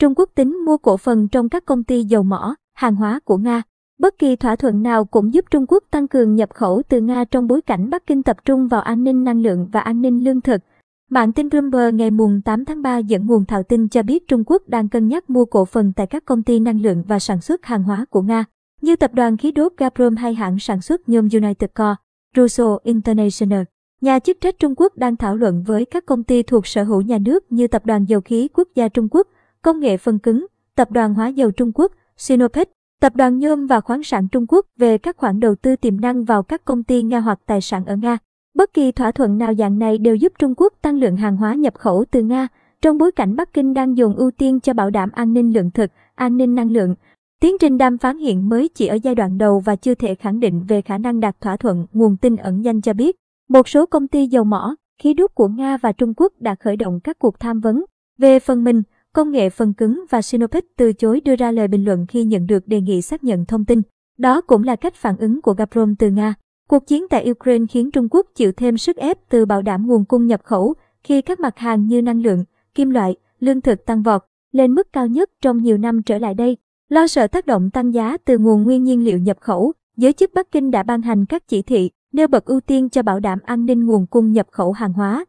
Trung Quốc tính mua cổ phần trong các công ty dầu mỏ, hàng hóa của Nga. Bất kỳ thỏa thuận nào cũng giúp Trung Quốc tăng cường nhập khẩu từ Nga trong bối cảnh Bắc Kinh tập trung vào an ninh năng lượng và an ninh lương thực. Mạng tin Bloomberg ngày 8 tháng 3 dẫn nguồn thạo tin cho biết Trung Quốc đang cân nhắc mua cổ phần tại các công ty năng lượng và sản xuất hàng hóa của Nga, như tập đoàn khí đốt Gazprom hay hãng sản xuất nhôm United Core, Russo International. Nhà chức trách Trung Quốc đang thảo luận với các công ty thuộc sở hữu nhà nước như Tập đoàn Dầu khí Quốc gia Trung Quốc, Công nghệ phân cứng, Tập đoàn Hóa dầu Trung Quốc, Sinopec, Tập đoàn Nhôm và khoáng sản Trung Quốc về các khoản đầu tư tiềm năng vào các công ty Nga hoặc tài sản ở Nga. Bất kỳ thỏa thuận nào dạng này đều giúp Trung Quốc tăng lượng hàng hóa nhập khẩu từ Nga, trong bối cảnh Bắc Kinh đang dồn ưu tiên cho bảo đảm an ninh lượng thực, an ninh năng lượng. Tiến trình đàm phán hiện mới chỉ ở giai đoạn đầu và chưa thể khẳng định về khả năng đạt thỏa thuận, nguồn tin ẩn danh cho biết. Một số công ty dầu mỏ, khí đốt của Nga và Trung Quốc đã khởi động các cuộc tham vấn. Về phần mình, công nghệ phần cứng và Sinopec từ chối đưa ra lời bình luận khi nhận được đề nghị xác nhận thông tin. Đó cũng là cách phản ứng của Gazprom từ Nga. Cuộc chiến tại Ukraine khiến Trung Quốc chịu thêm sức ép từ bảo đảm nguồn cung nhập khẩu khi các mặt hàng như năng lượng, kim loại, lương thực tăng vọt lên mức cao nhất trong nhiều năm trở lại đây. Lo sợ tác động tăng giá từ nguồn nguyên nhiên liệu nhập khẩu, giới chức Bắc Kinh đã ban hành các chỉ thị nêu bật ưu tiên cho bảo đảm an ninh nguồn cung nhập khẩu hàng hóa